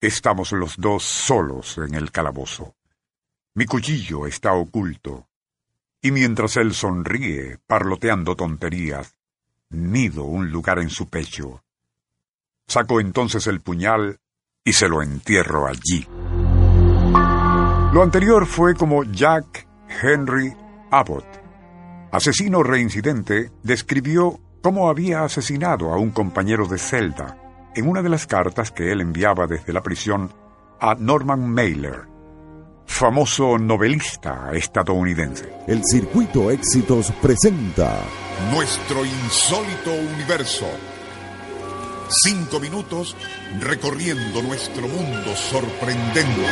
Estamos los dos solos en el calabozo. Mi cuchillo está oculto, y mientras él sonríe, parloteando tonterías, nido un lugar en su pecho. Saco entonces el puñal y se lo entierro allí. Lo anterior fue como Jack Henry Abbott, asesino reincidente, describió cómo había asesinado a un compañero de celda en una de las cartas que él enviaba desde la prisión a Norman Mailer, famoso novelista estadounidense. El Circuito Éxitos presenta Nuestro insólito universo. Cinco minutos recorriendo nuestro mundo sorprendente.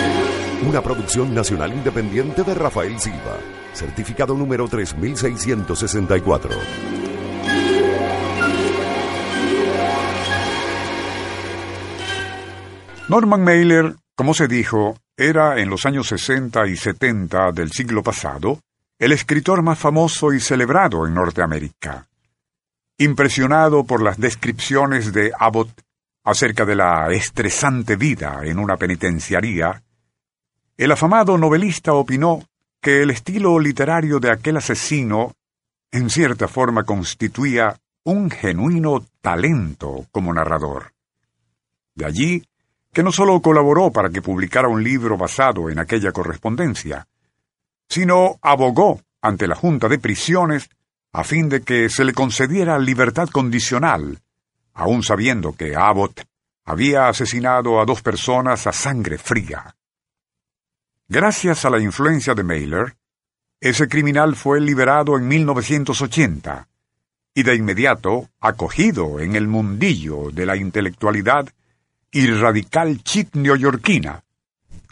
Una producción nacional independiente de Rafael Silva. Certificado número 3664. Norman Mailer, como se dijo, era en los años 60 y 70 del siglo pasado el escritor más famoso y celebrado en Norteamérica. Impresionado por las descripciones de Abbott acerca de la estresante vida en una penitenciaría, el afamado novelista opinó que el estilo literario de aquel asesino en cierta forma constituía un genuino talento como narrador. De allí que no solo colaboró para que publicara un libro basado en aquella correspondencia, sino abogó ante la Junta de Prisiones a fin de que se le concediera libertad condicional, aun sabiendo que Abbott había asesinado a dos personas a sangre fría. Gracias a la influencia de Mailer, ese criminal fue liberado en 1980 y de inmediato acogido en el mundillo de la intelectualidad y radical chic neoyorquina,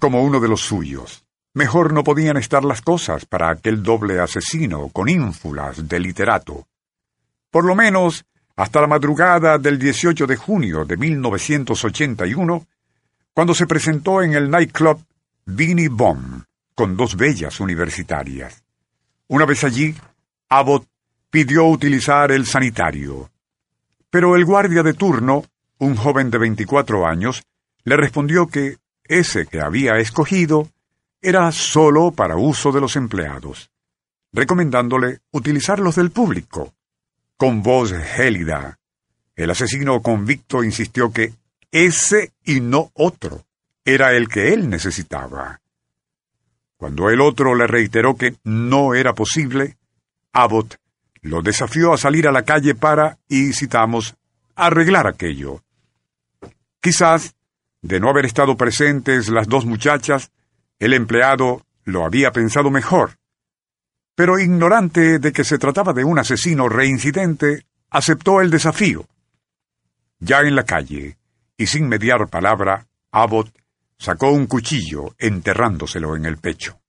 como uno de los suyos. Mejor no podían estar las cosas para aquel doble asesino con ínfulas de literato. Por lo menos hasta la madrugada del 18 de junio de 1981, cuando se presentó en el nightclub Beanie Bomb con dos bellas universitarias. Una vez allí, Abbott pidió utilizar el sanitario, pero el guardia de turno un joven de 24 años le respondió que ese que había escogido era solo para uso de los empleados, recomendándole utilizar los del público. Con voz gélida, el asesino convicto insistió que ese y no otro era el que él necesitaba. Cuando el otro le reiteró que no era posible, Abbott lo desafió a salir a la calle para, y citamos, arreglar aquello. Quizás, de no haber estado presentes las dos muchachas, el empleado lo había pensado mejor. Pero ignorante de que se trataba de un asesino reincidente, aceptó el desafío. Ya en la calle, y sin mediar palabra, Abbott sacó un cuchillo enterrándoselo en el pecho.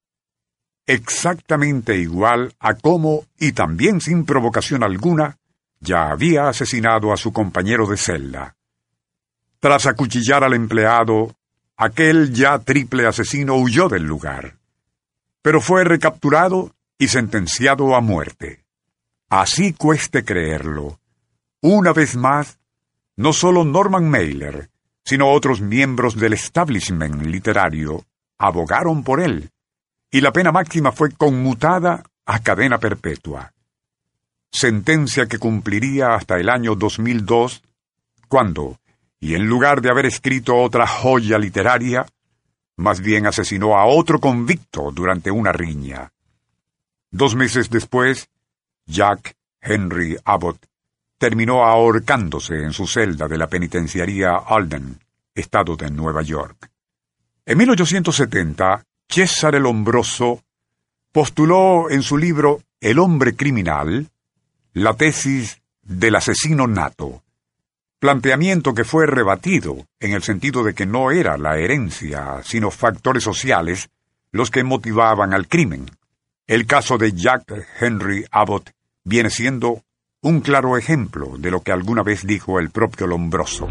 Exactamente igual a cómo, y también sin provocación alguna, ya había asesinado a su compañero de celda. Tras acuchillar al empleado, aquel ya triple asesino huyó del lugar, pero fue recapturado y sentenciado a muerte. Así cueste creerlo. Una vez más, no solo Norman Mailer, sino otros miembros del establishment literario abogaron por él, y la pena máxima fue conmutada a cadena perpetua. Sentencia que cumpliría hasta el año 2002, cuando, y en lugar de haber escrito otra joya literaria, más bien asesinó a otro convicto durante una riña. Dos meses después, Jack Henry Abbott terminó ahorcándose en su celda de la penitenciaría Alden, estado de Nueva York. En 1870, César el Hombroso postuló en su libro El hombre criminal la tesis del asesino nato, planteamiento que fue rebatido en el sentido de que no era la herencia, sino factores sociales los que motivaban al crimen. El caso de Jack Henry Abbott viene siendo un claro ejemplo de lo que alguna vez dijo el propio Lombroso.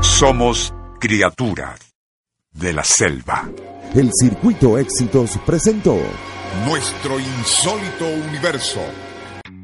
Somos criaturas de la selva. El Circuito Éxitos presentó Nuestro insólito universo.